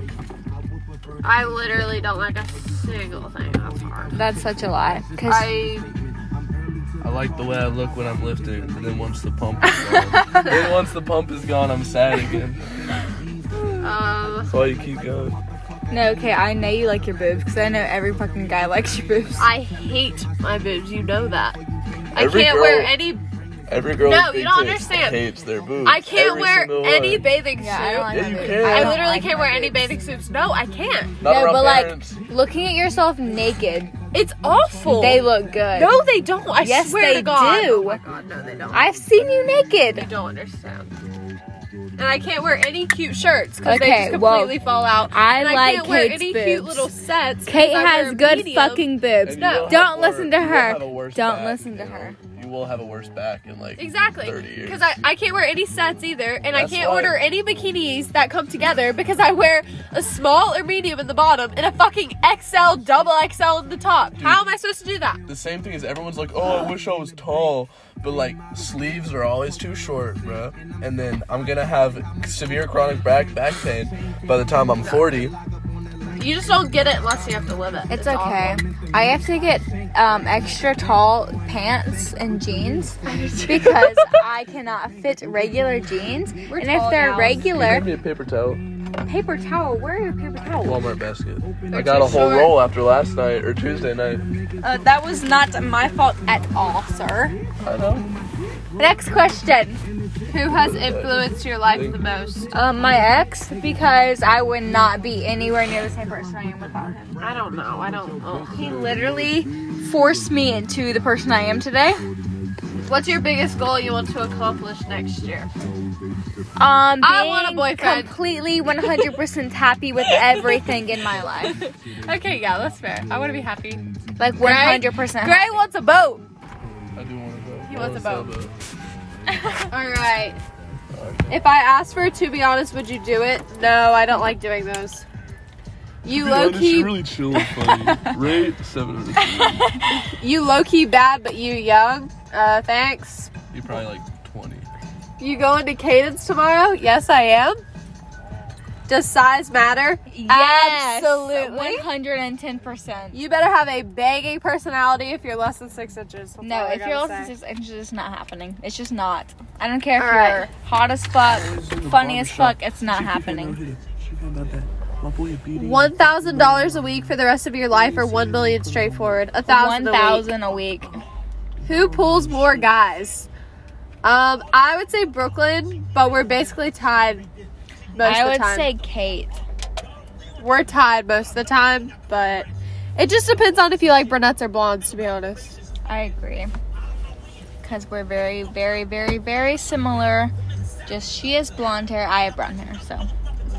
[SPEAKER 2] I literally don't like a single thing. That's.
[SPEAKER 1] That's such a lie. Cause
[SPEAKER 2] I
[SPEAKER 3] I like the way I look when I'm lifting, and then once the pump is gone, then once the pump is gone, I'm sad again.
[SPEAKER 2] um.
[SPEAKER 3] That's why you keep going.
[SPEAKER 1] no, okay, I know you like your boobs because I know every fucking guy likes your boobs.
[SPEAKER 2] I hate my boobs. You know that. I can't
[SPEAKER 3] girl-
[SPEAKER 2] wear any.
[SPEAKER 3] Every girl
[SPEAKER 2] No,
[SPEAKER 3] with
[SPEAKER 2] you don't understand.
[SPEAKER 3] hates their boobs.
[SPEAKER 2] I can't
[SPEAKER 3] Every
[SPEAKER 2] wear any
[SPEAKER 3] one.
[SPEAKER 2] bathing
[SPEAKER 1] yeah, I
[SPEAKER 2] suit.
[SPEAKER 1] don't
[SPEAKER 3] Yeah, you can.
[SPEAKER 2] I
[SPEAKER 1] don't
[SPEAKER 2] literally
[SPEAKER 1] like
[SPEAKER 2] can't wear any bathing suits. No, I can't.
[SPEAKER 3] Not
[SPEAKER 1] No,
[SPEAKER 3] around
[SPEAKER 1] but like looking at yourself naked,
[SPEAKER 2] It's awful.
[SPEAKER 1] they look good.
[SPEAKER 2] No, they don't. I
[SPEAKER 1] Yes,
[SPEAKER 2] swear
[SPEAKER 1] they
[SPEAKER 2] to God.
[SPEAKER 1] do.
[SPEAKER 2] Oh my God, no, they don't.
[SPEAKER 1] I've seen you naked.
[SPEAKER 2] You don't understand. And I can't wear any cute shirts because they
[SPEAKER 1] Okay,
[SPEAKER 2] just
[SPEAKER 1] well,
[SPEAKER 2] completely fall out.
[SPEAKER 1] I
[SPEAKER 2] and I
[SPEAKER 1] like
[SPEAKER 2] can't wear
[SPEAKER 1] Kate's
[SPEAKER 2] any cute
[SPEAKER 1] boobs.
[SPEAKER 2] little sets. 'cause
[SPEAKER 1] Kate has good
[SPEAKER 2] medium.
[SPEAKER 1] fucking boobs.
[SPEAKER 2] No.
[SPEAKER 1] Don't listen to her.
[SPEAKER 3] have a worse
[SPEAKER 1] Don't listen to her.
[SPEAKER 3] Will have a worse back in like
[SPEAKER 2] Exactly.
[SPEAKER 3] 30 years.
[SPEAKER 2] Because I, I can't wear any sets either. And I can't
[SPEAKER 3] why-
[SPEAKER 2] order any bikinis that come together because I wear a small or medium in the bottom and a fucking XL, double XL in the top. How am I supposed to do that?
[SPEAKER 3] the same thing is everyone's like, oh, I wish I was tall, but like sleeves are always too short, bro. And then I'm gonna have severe chronic back back pain by the time I'm 40.
[SPEAKER 2] You just don't get it unless you have to live it.
[SPEAKER 1] It's okay. I have to get um, extra tall pants and jeans because I cannot fit regular jeans.
[SPEAKER 2] We're
[SPEAKER 1] and if they're
[SPEAKER 2] gals.
[SPEAKER 1] regular,
[SPEAKER 3] Give me a paper towel.
[SPEAKER 1] paper towel. Where are your paper towels?
[SPEAKER 3] Walmart basket. I
[SPEAKER 2] They're
[SPEAKER 3] got a whole
[SPEAKER 2] short.
[SPEAKER 3] roll after last night or Tuesday night.
[SPEAKER 1] Uh, that was not my fault at all, sir.
[SPEAKER 3] I know.
[SPEAKER 1] Next question.
[SPEAKER 2] Who has influenced your life the most?
[SPEAKER 1] Um, my ex, because I would not be anywhere near the same person I am without him.
[SPEAKER 2] I don't know. I don't know.
[SPEAKER 1] He literally forced me into the person I am today.
[SPEAKER 2] What's your biggest goal you want to accomplish next year?
[SPEAKER 1] Um,
[SPEAKER 2] I
[SPEAKER 1] being
[SPEAKER 2] want a boyfriend.
[SPEAKER 1] Completely 100% happy with everything in my life.
[SPEAKER 2] Okay, yeah, that's fair. I want to be happy.
[SPEAKER 1] Like 100%.
[SPEAKER 2] Gray wants a boat.
[SPEAKER 3] I do want a go.
[SPEAKER 2] He wants a
[SPEAKER 3] I wanna
[SPEAKER 2] boat. All right. If I asked for it, to be honest, would you do it? No, I don't like doing those. You low
[SPEAKER 3] honest,
[SPEAKER 2] key,
[SPEAKER 3] you're really chill and funny. Rate seven out of
[SPEAKER 2] you low key bad, but you young. Uh, thanks.
[SPEAKER 3] You're probably like 20.
[SPEAKER 2] You going to Caden's tomorrow? Yes, I am. Does size matter?
[SPEAKER 1] Yes,
[SPEAKER 2] Absolutely.
[SPEAKER 1] 110%.
[SPEAKER 2] You better have a banging personality if you're less than six inches. That's
[SPEAKER 1] No,
[SPEAKER 2] all I
[SPEAKER 1] if you're
[SPEAKER 2] gotta
[SPEAKER 1] less than
[SPEAKER 2] say.
[SPEAKER 1] six inches, it's not happening. It's just not. I don't care if
[SPEAKER 2] All
[SPEAKER 1] you're hot as fuck, funny as fuck, it's not happening.
[SPEAKER 2] One thousand dollars a week for the rest of your life, or one million straightforward. A thousand. a week.
[SPEAKER 1] 1,000 a week.
[SPEAKER 2] Who pulls more guys? Um, I would say Brooklyn, but we're basically tied most
[SPEAKER 1] I
[SPEAKER 2] of the
[SPEAKER 1] would say Kate.
[SPEAKER 2] we're tied most of the time, but it just depends on if you like brunettes or blondes. To be honest,
[SPEAKER 1] I agree. Because we're very, very, very, very similar Just she has blonde hair, I have brown hair. So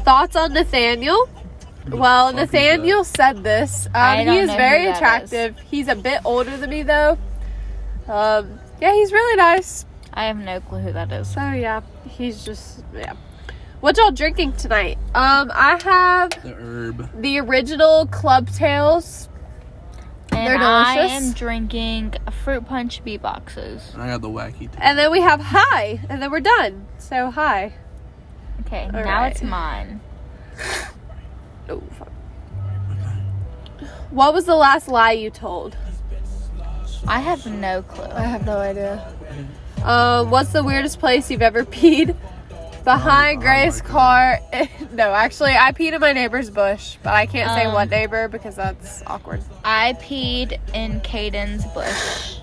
[SPEAKER 2] Thoughts on Nathaniel? Well,
[SPEAKER 3] fuck is
[SPEAKER 2] Nathaniel said this. Um,
[SPEAKER 1] I
[SPEAKER 2] he
[SPEAKER 1] don't
[SPEAKER 2] is
[SPEAKER 1] know
[SPEAKER 2] very
[SPEAKER 1] who that
[SPEAKER 2] attractive. He's a bit older than me, though. Um, yeah, he's really nice.
[SPEAKER 1] I have no clue who that is.
[SPEAKER 2] So yeah, he's just yeah. What y'all drinking tonight? Um, I have
[SPEAKER 3] The herb.
[SPEAKER 2] the original Club Tails,
[SPEAKER 1] And
[SPEAKER 2] They're delicious.
[SPEAKER 1] I am drinking fruit punch B boxes.
[SPEAKER 3] And I got the wacky. Thing.
[SPEAKER 2] and then we have Hi, and then we're done. So Hi.
[SPEAKER 1] Okay,
[SPEAKER 2] All
[SPEAKER 1] now
[SPEAKER 2] right.
[SPEAKER 1] it's mine.
[SPEAKER 2] Oh, fuck. What was the last lie you told?
[SPEAKER 1] I have no clue.
[SPEAKER 2] I have no idea. Um, what's the weirdest place you've ever peed? Behind
[SPEAKER 3] Oh,
[SPEAKER 2] Grace's car. no, actually, I peed in my neighbor's bush, but I can't say
[SPEAKER 1] Um,
[SPEAKER 2] what neighbor because that's awkward.
[SPEAKER 1] I peed in Caden's bush.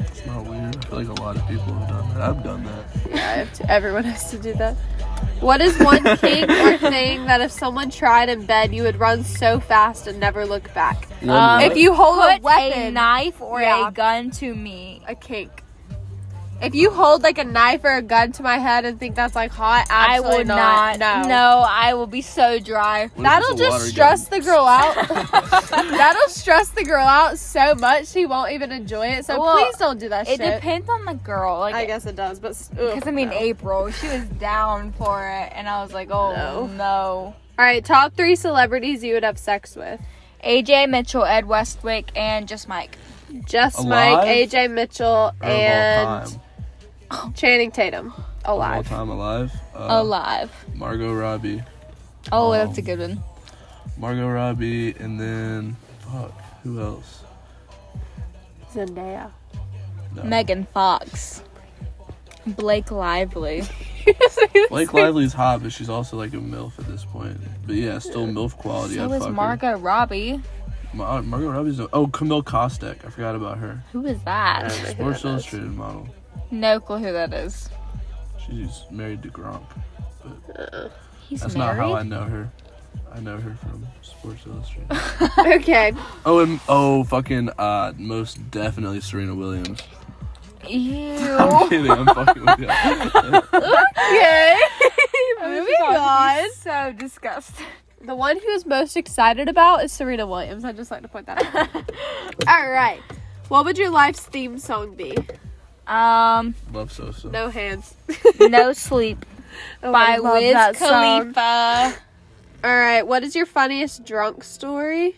[SPEAKER 3] It's not weird. I feel like a lot of people have done that. I've done that.
[SPEAKER 2] Yeah, I have to, everyone has to do that. What is one kink or thing that if someone tried in bed, you would run so fast and never look back?
[SPEAKER 1] Um,
[SPEAKER 2] If you hold a
[SPEAKER 1] Put a
[SPEAKER 2] weapon,
[SPEAKER 1] knife or
[SPEAKER 2] Yeah.
[SPEAKER 1] a gun to me.
[SPEAKER 2] a kink. If you hold like a knife or a gun to my head and think that's like hot,
[SPEAKER 1] I
[SPEAKER 2] absolutely
[SPEAKER 1] will not.
[SPEAKER 2] No.
[SPEAKER 1] No, I will be so dry.
[SPEAKER 3] What
[SPEAKER 2] That'll
[SPEAKER 3] it's a water
[SPEAKER 2] just stress
[SPEAKER 3] gun?
[SPEAKER 2] the girl out. That'll stress the girl out so much she won't even enjoy it. So
[SPEAKER 1] Well,
[SPEAKER 2] please don't do that
[SPEAKER 1] It
[SPEAKER 2] shit.
[SPEAKER 1] depends on the girl. Like,
[SPEAKER 2] I guess it does, but
[SPEAKER 1] because I mean,
[SPEAKER 2] no.
[SPEAKER 1] April, she was down for it, and I was like, oh
[SPEAKER 2] No.
[SPEAKER 1] no.
[SPEAKER 2] All right, top three celebrities you would have sex with:
[SPEAKER 1] AJ Mitchell, Ed Westwick, and just Mike.
[SPEAKER 2] Just
[SPEAKER 3] Alive?
[SPEAKER 2] Mike, AJ Mitchell,
[SPEAKER 3] Or of all
[SPEAKER 2] and
[SPEAKER 3] time.
[SPEAKER 2] Channing Tatum.
[SPEAKER 3] Of all
[SPEAKER 2] Alive.
[SPEAKER 3] time alive. Uh,
[SPEAKER 1] Alive.
[SPEAKER 3] Margot Robbie.
[SPEAKER 1] Oh,
[SPEAKER 3] Oh.
[SPEAKER 1] that's a good one.
[SPEAKER 3] Margot Robbie, and then fuck, who else?
[SPEAKER 2] Zendaya.
[SPEAKER 3] No.
[SPEAKER 1] Megan Fox. Blake Lively.
[SPEAKER 3] Blake Lively's hot, but she's also like a milf at this point. But yeah, still milf quality.
[SPEAKER 1] So
[SPEAKER 3] I'd
[SPEAKER 1] is
[SPEAKER 3] fuck her.
[SPEAKER 1] Margot Robbie.
[SPEAKER 3] Mar- Margot Robbie's a- oh Camille Kostek. I forgot about her.
[SPEAKER 1] Who is that?
[SPEAKER 2] I don't know who
[SPEAKER 3] Sports. Illustrated model.
[SPEAKER 1] No clue who that is.
[SPEAKER 3] She's married to Gronk.
[SPEAKER 1] He's
[SPEAKER 3] That's
[SPEAKER 1] married.
[SPEAKER 3] not how I know her. I know her from Sports Illustrated.
[SPEAKER 2] Okay.
[SPEAKER 3] oh, and oh, fucking uh, most definitely Serena Williams.
[SPEAKER 1] Ew.
[SPEAKER 3] I'm kidding. I'm fucking with you.
[SPEAKER 2] Okay. Moving on.
[SPEAKER 1] So disgusting.
[SPEAKER 2] The one who's most excited about is Serena Williams. I'd just like to point that out. All right. What would your life's theme song be?
[SPEAKER 1] Um,
[SPEAKER 3] Love so so.
[SPEAKER 2] No hands.
[SPEAKER 1] No Sleep
[SPEAKER 2] Oh,
[SPEAKER 1] by Wiz. Khalifa.
[SPEAKER 2] All right. What is your funniest drunk story?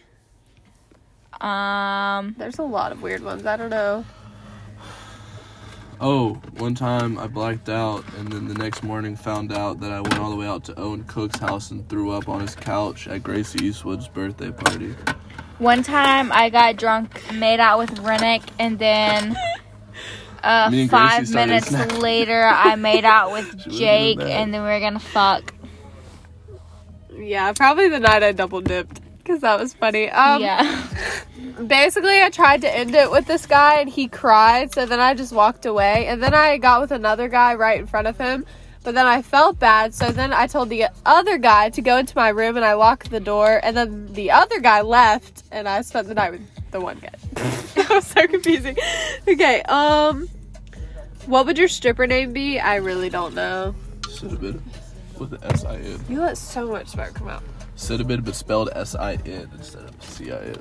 [SPEAKER 1] Um,
[SPEAKER 2] There's a lot of weird ones. I don't know.
[SPEAKER 3] Oh, one time I blacked out, and then the next morning found out that I went all the way out to Owen Cook's house and threw up on his couch at Gracie Eastwood's birthday party.
[SPEAKER 1] one time I got drunk, made out with Rennick, and then uh,
[SPEAKER 3] Me and Gracie
[SPEAKER 1] five minutes
[SPEAKER 3] snacking.
[SPEAKER 1] later I made out with
[SPEAKER 3] She was in
[SPEAKER 1] Jake, and then we were gonna fuck.
[SPEAKER 2] Yeah, probably the night I double dipped because that was funny. Um,
[SPEAKER 1] yeah.
[SPEAKER 2] basically I tried to end it with this guy and he cried, so then I just walked away. And then I got with another guy right in front of him, but then I felt bad, so then I told the other guy to go into my room and I locked the door. And then the other guy left, and I spent the night with the one guy. it was so confusing. Okay, um, what would your stripper name be? I really don't know.
[SPEAKER 3] Cinnabid with the S I N.
[SPEAKER 2] You let so much smoke come out.
[SPEAKER 3] Cinnamon, but spelled S I N instead of C I N.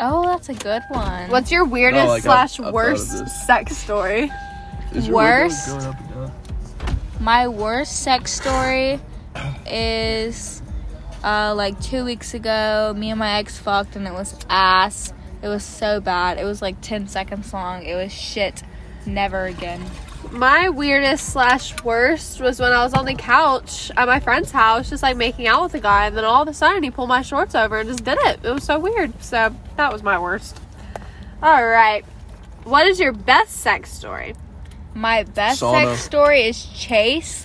[SPEAKER 1] Oh, that's a good one.
[SPEAKER 2] What's your weirdest
[SPEAKER 3] No, like, I've-
[SPEAKER 2] slash
[SPEAKER 3] I've thought of
[SPEAKER 2] worst
[SPEAKER 3] this.
[SPEAKER 2] sex story?
[SPEAKER 3] Is your windows
[SPEAKER 1] Worst?
[SPEAKER 3] going up and down?
[SPEAKER 1] My worst sex story is uh, like two weeks ago. Me and my ex fucked, and it was ass. It was so bad. It was like 10 seconds long. It was shit. Never again.
[SPEAKER 2] My weirdest slash worst was when I was on the couch at my friend's house, just like making out with a guy, and then all of a sudden he pulled my shorts over and just did it. It was so weird. So that was my worst. All right. What is your best sex story?
[SPEAKER 1] My best
[SPEAKER 3] Sauna.
[SPEAKER 1] sex story is Chase.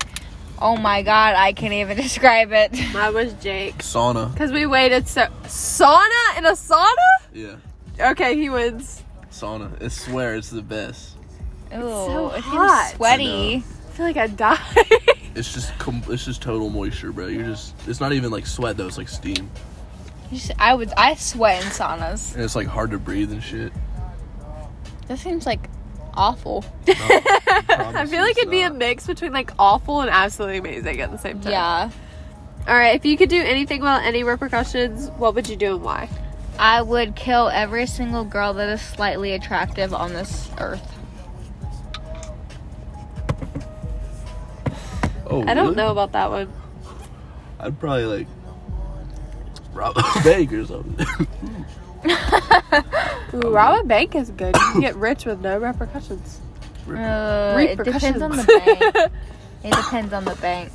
[SPEAKER 1] Oh my god, I can't even describe it.
[SPEAKER 2] That was Jake.
[SPEAKER 3] Sauna.
[SPEAKER 2] Because we waited so. Sauna in a sauna?
[SPEAKER 3] Yeah,
[SPEAKER 2] Okay, he wins.
[SPEAKER 3] sauna. I swear it's the best.
[SPEAKER 1] Ooh,
[SPEAKER 2] so
[SPEAKER 1] it
[SPEAKER 2] hot.
[SPEAKER 1] seems sweaty.
[SPEAKER 2] I feel like I died.
[SPEAKER 3] It's just com- it's just total moisture, bro. You're just it's not even like sweat though. It's like steam,
[SPEAKER 1] You I would I sweat in saunas.
[SPEAKER 3] and it's like hard to breathe and shit.
[SPEAKER 1] That seems like awful.
[SPEAKER 3] No, I.
[SPEAKER 2] I've feel like it'd be a mix between like awful and absolutely amazing at the same time.
[SPEAKER 1] Yeah.
[SPEAKER 2] All right. If you could do anything without any repercussions, what would you do and why?
[SPEAKER 1] I would kill every single girl that is slightly attractive on this earth.
[SPEAKER 3] Oh,
[SPEAKER 2] I don't
[SPEAKER 3] really?
[SPEAKER 2] know about that one.
[SPEAKER 3] I'd probably like rob a bank or something.
[SPEAKER 2] Ooh, rob a bank is good. You can get rich with no repercussions.
[SPEAKER 1] Uh, it depends on the bank. it depends on the bank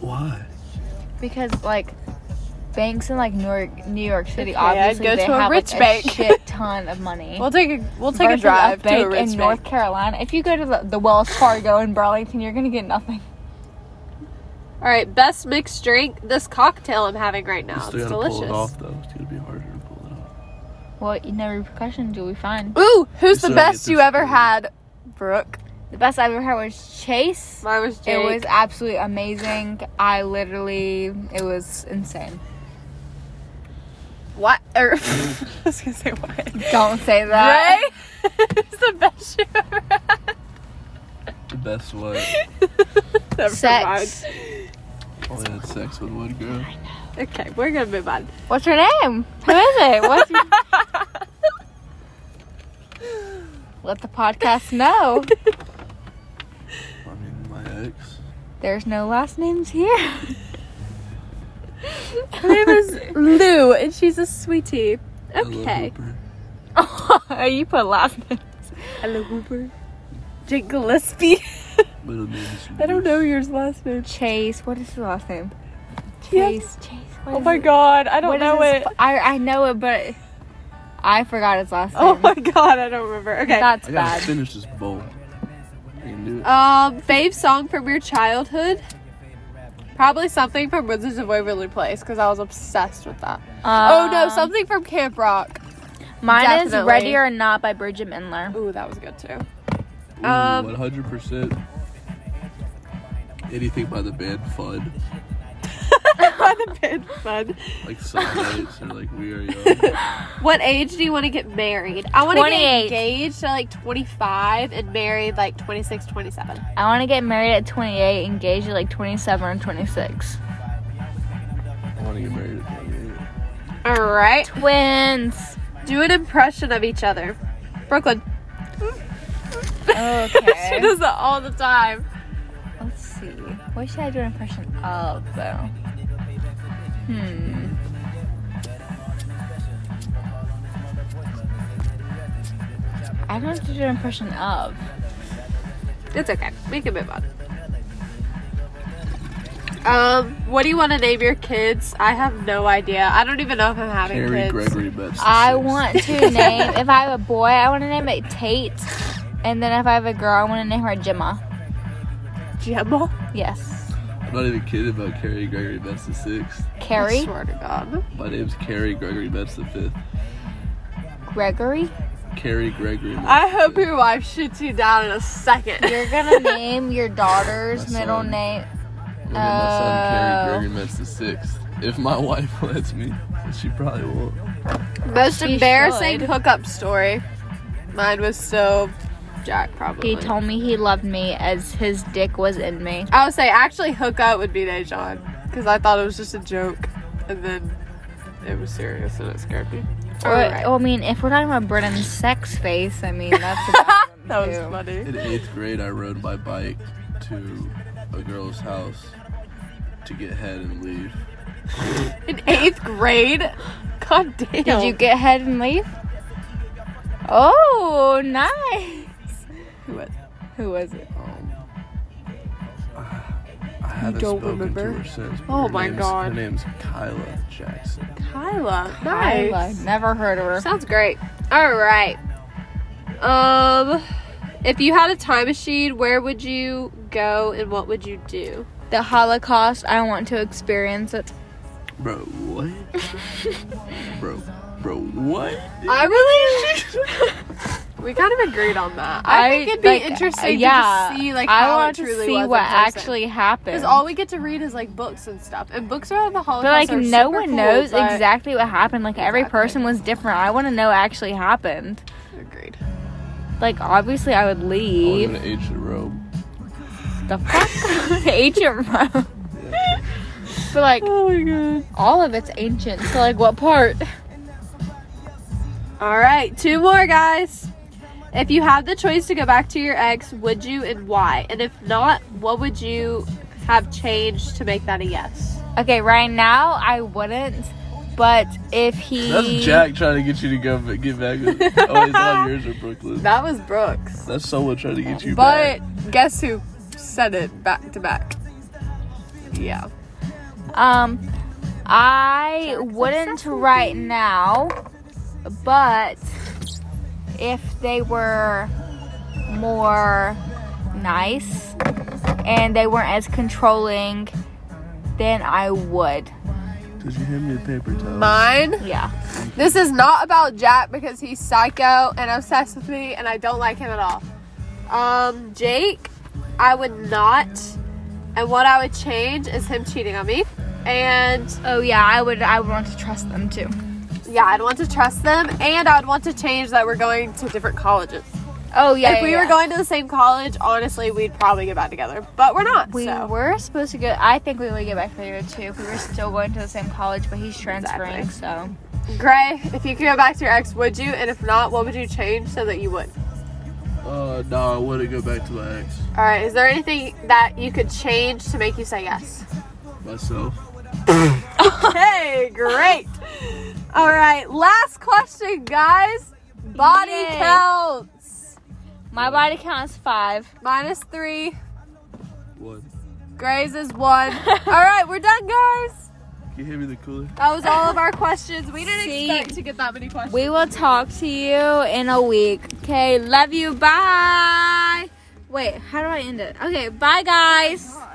[SPEAKER 3] Why?
[SPEAKER 1] because like banks in like New York, New York City,
[SPEAKER 2] Okay, I'd
[SPEAKER 1] obviously
[SPEAKER 2] go
[SPEAKER 1] they
[SPEAKER 2] to a
[SPEAKER 1] have
[SPEAKER 2] rich
[SPEAKER 1] like,
[SPEAKER 2] bank.
[SPEAKER 1] a shit ton of money.
[SPEAKER 2] We'll take a we'll take a
[SPEAKER 1] Versus
[SPEAKER 2] drive to a rich
[SPEAKER 1] in
[SPEAKER 2] bank.
[SPEAKER 1] North Carolina. If you go to the, the Wells Fargo in Burlington, you're gonna get nothing.
[SPEAKER 2] All right, best mixed drink. This cocktail I'm having right now.
[SPEAKER 3] You
[SPEAKER 2] It's delicious.
[SPEAKER 3] pull it off though. It's gonna be harder to pull it off.
[SPEAKER 1] Well, you know repercussions you'll be fine.
[SPEAKER 2] Ooh, who's
[SPEAKER 3] still
[SPEAKER 2] the best you ever
[SPEAKER 3] food.
[SPEAKER 2] had, Brooke?
[SPEAKER 1] The best I've ever had was Chase.
[SPEAKER 2] Mine was Jake.
[SPEAKER 1] It was absolutely amazing. I literally, it was insane.
[SPEAKER 2] What? Er, I was gonna say what?
[SPEAKER 1] Don't say that.
[SPEAKER 2] Ray is the best you ever had.
[SPEAKER 3] The best what?
[SPEAKER 2] Never
[SPEAKER 1] Sex.
[SPEAKER 2] mind.
[SPEAKER 3] Only had sex with one girl.
[SPEAKER 2] Okay, we're gonna move on.
[SPEAKER 1] What's her name? Who is it? What's your... Let the podcast know.
[SPEAKER 3] I mean, my ex.
[SPEAKER 1] There's no last names here.
[SPEAKER 2] Her name is Lou, and she's a sweetie.
[SPEAKER 3] I love
[SPEAKER 2] Okay.
[SPEAKER 3] Hooper.
[SPEAKER 1] you put last names.
[SPEAKER 2] Hello, Hooper. Jake Gillespie.
[SPEAKER 3] Middle name is
[SPEAKER 2] I don't know
[SPEAKER 3] Luis.
[SPEAKER 2] yours last name.
[SPEAKER 1] Chase. What is his last name?
[SPEAKER 2] Yeah.
[SPEAKER 1] Chase. Chase. what
[SPEAKER 2] Oh my
[SPEAKER 1] it?
[SPEAKER 2] god, I don't
[SPEAKER 1] What is
[SPEAKER 2] know
[SPEAKER 1] his
[SPEAKER 2] it.
[SPEAKER 1] f- I I know it, but I forgot his last name.
[SPEAKER 2] Oh my god, I don't remember. Okay.
[SPEAKER 1] That's
[SPEAKER 3] I gotta
[SPEAKER 1] bad.
[SPEAKER 3] finish this bowl. I can do.
[SPEAKER 2] Um, fave song from your childhood? Probably something from Wizards of Waverly Place because I was obsessed with that. oh no,
[SPEAKER 1] Um,
[SPEAKER 2] something from Camp Rock.
[SPEAKER 1] Mine is. Ready or Not by Bridgit Mendler.
[SPEAKER 2] Ooh, that was good too.
[SPEAKER 3] Ooh,
[SPEAKER 2] um,
[SPEAKER 3] 100%. Anything by the band Fun.
[SPEAKER 2] By the band fun.
[SPEAKER 3] Like some nights or like We Are Young.
[SPEAKER 2] What age do you want to get married? I want to get
[SPEAKER 1] 28.
[SPEAKER 2] engaged at like 25 and married like 26, 27.
[SPEAKER 1] I want to get married at 28, engaged at like 27 or 26.
[SPEAKER 3] I want to get married at 28.
[SPEAKER 2] All right.
[SPEAKER 1] Twins.
[SPEAKER 2] Do an impression of each other. Brooklyn. she
[SPEAKER 1] Okay.
[SPEAKER 2] does that all the time.
[SPEAKER 1] Let's see. What should I do an impression of though? Hmm. I don't have to do an impression of.
[SPEAKER 2] It's okay. We can move on. Um, what do you want to name your kids? I have no idea. I don't even know if I'm having
[SPEAKER 3] Harry
[SPEAKER 2] kids.
[SPEAKER 3] Gregory Betts.
[SPEAKER 1] I want to name if I have a boy, I want to name it Tate, and then if I have a girl, I want to name her Gemma.
[SPEAKER 2] Gemma.
[SPEAKER 1] Yes,
[SPEAKER 3] I'm not even kidding about Carrie Gregory Betts the sixth.
[SPEAKER 2] I
[SPEAKER 1] Carrie
[SPEAKER 2] swear to God.
[SPEAKER 3] My name's Carrie Gregory Betts the fifth.
[SPEAKER 1] Gregory.
[SPEAKER 3] Carrie Gregory. Betts
[SPEAKER 2] I hope
[SPEAKER 3] fifth.
[SPEAKER 2] your wife shoots you down in a second.
[SPEAKER 1] You're gonna name your daughter's
[SPEAKER 3] My
[SPEAKER 1] middle
[SPEAKER 3] son.
[SPEAKER 1] name.
[SPEAKER 3] I'm gonna name my son Carrie
[SPEAKER 1] Oh.
[SPEAKER 3] Gregory Betts the sixth. If my wife lets me, she probably won't.
[SPEAKER 2] Most
[SPEAKER 1] She
[SPEAKER 2] embarrassing
[SPEAKER 1] should.
[SPEAKER 2] hookup story. Mine was so Jack probably.
[SPEAKER 1] He told me he loved me as his dick was in me.
[SPEAKER 2] I would say actually hook up would be Dejan because I thought it was just a joke, and then it was serious and it scared me.
[SPEAKER 1] Or,
[SPEAKER 2] Alright.
[SPEAKER 1] I mean, if we're talking about Brennan's sex face, I mean that's a bad
[SPEAKER 2] that was
[SPEAKER 1] too.
[SPEAKER 2] funny.
[SPEAKER 3] In eighth grade, I rode my bike to a girl's house to get head and leave.
[SPEAKER 2] In eighth grade. God damn.
[SPEAKER 1] Did you get head and leave? Oh, nice.
[SPEAKER 2] What?
[SPEAKER 1] Who was it?
[SPEAKER 3] Um, I haven't
[SPEAKER 2] don't
[SPEAKER 3] spoken
[SPEAKER 2] remember?
[SPEAKER 3] to her since. but
[SPEAKER 2] Oh
[SPEAKER 3] her
[SPEAKER 2] my
[SPEAKER 3] name's-
[SPEAKER 2] God.
[SPEAKER 3] Her name's Kyla Jackson.
[SPEAKER 2] Kyla. Nice.
[SPEAKER 1] Kyla. Never heard of her.
[SPEAKER 2] Sounds great. All right. Um, if you had a time machine, where would you go and what would you do?
[SPEAKER 1] The Holocaust. I want to experience it.
[SPEAKER 3] Bro, what? bro, bro, what?
[SPEAKER 2] I really. we kind of agreed on that. I, think it'd be
[SPEAKER 1] like,
[SPEAKER 2] interesting
[SPEAKER 1] yeah,
[SPEAKER 2] to just see like
[SPEAKER 1] I
[SPEAKER 2] how
[SPEAKER 1] want
[SPEAKER 2] it truly
[SPEAKER 1] to see
[SPEAKER 2] was
[SPEAKER 1] what actually happened.
[SPEAKER 2] Because all we get to read is like books and stuff, and books about the Holocaust.
[SPEAKER 1] but like
[SPEAKER 2] are
[SPEAKER 1] no
[SPEAKER 2] super
[SPEAKER 1] one
[SPEAKER 2] cool,
[SPEAKER 1] knows exactly what happened. Like every person was different. I want to know what actually happened.
[SPEAKER 2] Agreed.
[SPEAKER 1] like obviously I would oh,
[SPEAKER 3] I was
[SPEAKER 1] leave.
[SPEAKER 3] in an ancient Rome.
[SPEAKER 1] The fuck? ancient Rome. but like
[SPEAKER 2] Oh my god.
[SPEAKER 1] all of it's ancient. So like what part?
[SPEAKER 2] All right, two more guys. If you had the choice to go back to your ex, would you and why? And if not, what would you have changed to make that a yes?
[SPEAKER 1] Okay, right now I wouldn't. But if he
[SPEAKER 3] That's Jack trying to get you to go but get back. With, oh, it's not yours or Brooklyn.
[SPEAKER 2] That was Brooks.
[SPEAKER 3] That's someone trying to get you
[SPEAKER 2] But
[SPEAKER 3] back.
[SPEAKER 2] But guess who said it back to back? Yeah.
[SPEAKER 1] Um, I wouldn't right now, but if they were more nice and they weren't as controlling, then I would.
[SPEAKER 3] Did you hand me a paper towel?
[SPEAKER 2] Mine.
[SPEAKER 1] Yeah.
[SPEAKER 2] This is not about Jack because he's psycho and obsessed with me and I don't like him at all. Um, Jake, I would not. And what I would change is him cheating on me. And
[SPEAKER 1] Oh yeah, I would. I would want to trust them too.
[SPEAKER 2] Yeah, I'd want to trust them and I'd want to change that we're going to different colleges.
[SPEAKER 1] Oh yeah.
[SPEAKER 2] if we
[SPEAKER 1] yeah,
[SPEAKER 2] were going to the same college, honestly, we'd probably get back together. But we're not.
[SPEAKER 1] We
[SPEAKER 2] so.
[SPEAKER 1] were supposed to go. I think we would get back together too if we were still going to the same college, but he's transferring. So
[SPEAKER 2] Gray, if you could go back to your ex, would you? And if not, what would you change so that you would?
[SPEAKER 3] Uh, no, I wouldn't go back to my ex.
[SPEAKER 2] All right. Is there anything that you could change to make you say yes?
[SPEAKER 3] Myself.
[SPEAKER 2] Hey, great. All right. Last question, guys. Body
[SPEAKER 1] Yay.
[SPEAKER 2] counts.
[SPEAKER 1] my body count is five.
[SPEAKER 2] Minus three.
[SPEAKER 3] One.
[SPEAKER 2] Gray's is one. All right, we're done, guys.
[SPEAKER 3] Can you hand me the cooler?
[SPEAKER 2] That was all of our questions. We didn't
[SPEAKER 1] See?
[SPEAKER 2] expect to get that many questions.
[SPEAKER 1] We will talk to you in a week. Okay, love you. Bye. Wait, how do I end it? Okay, bye, guys. Oh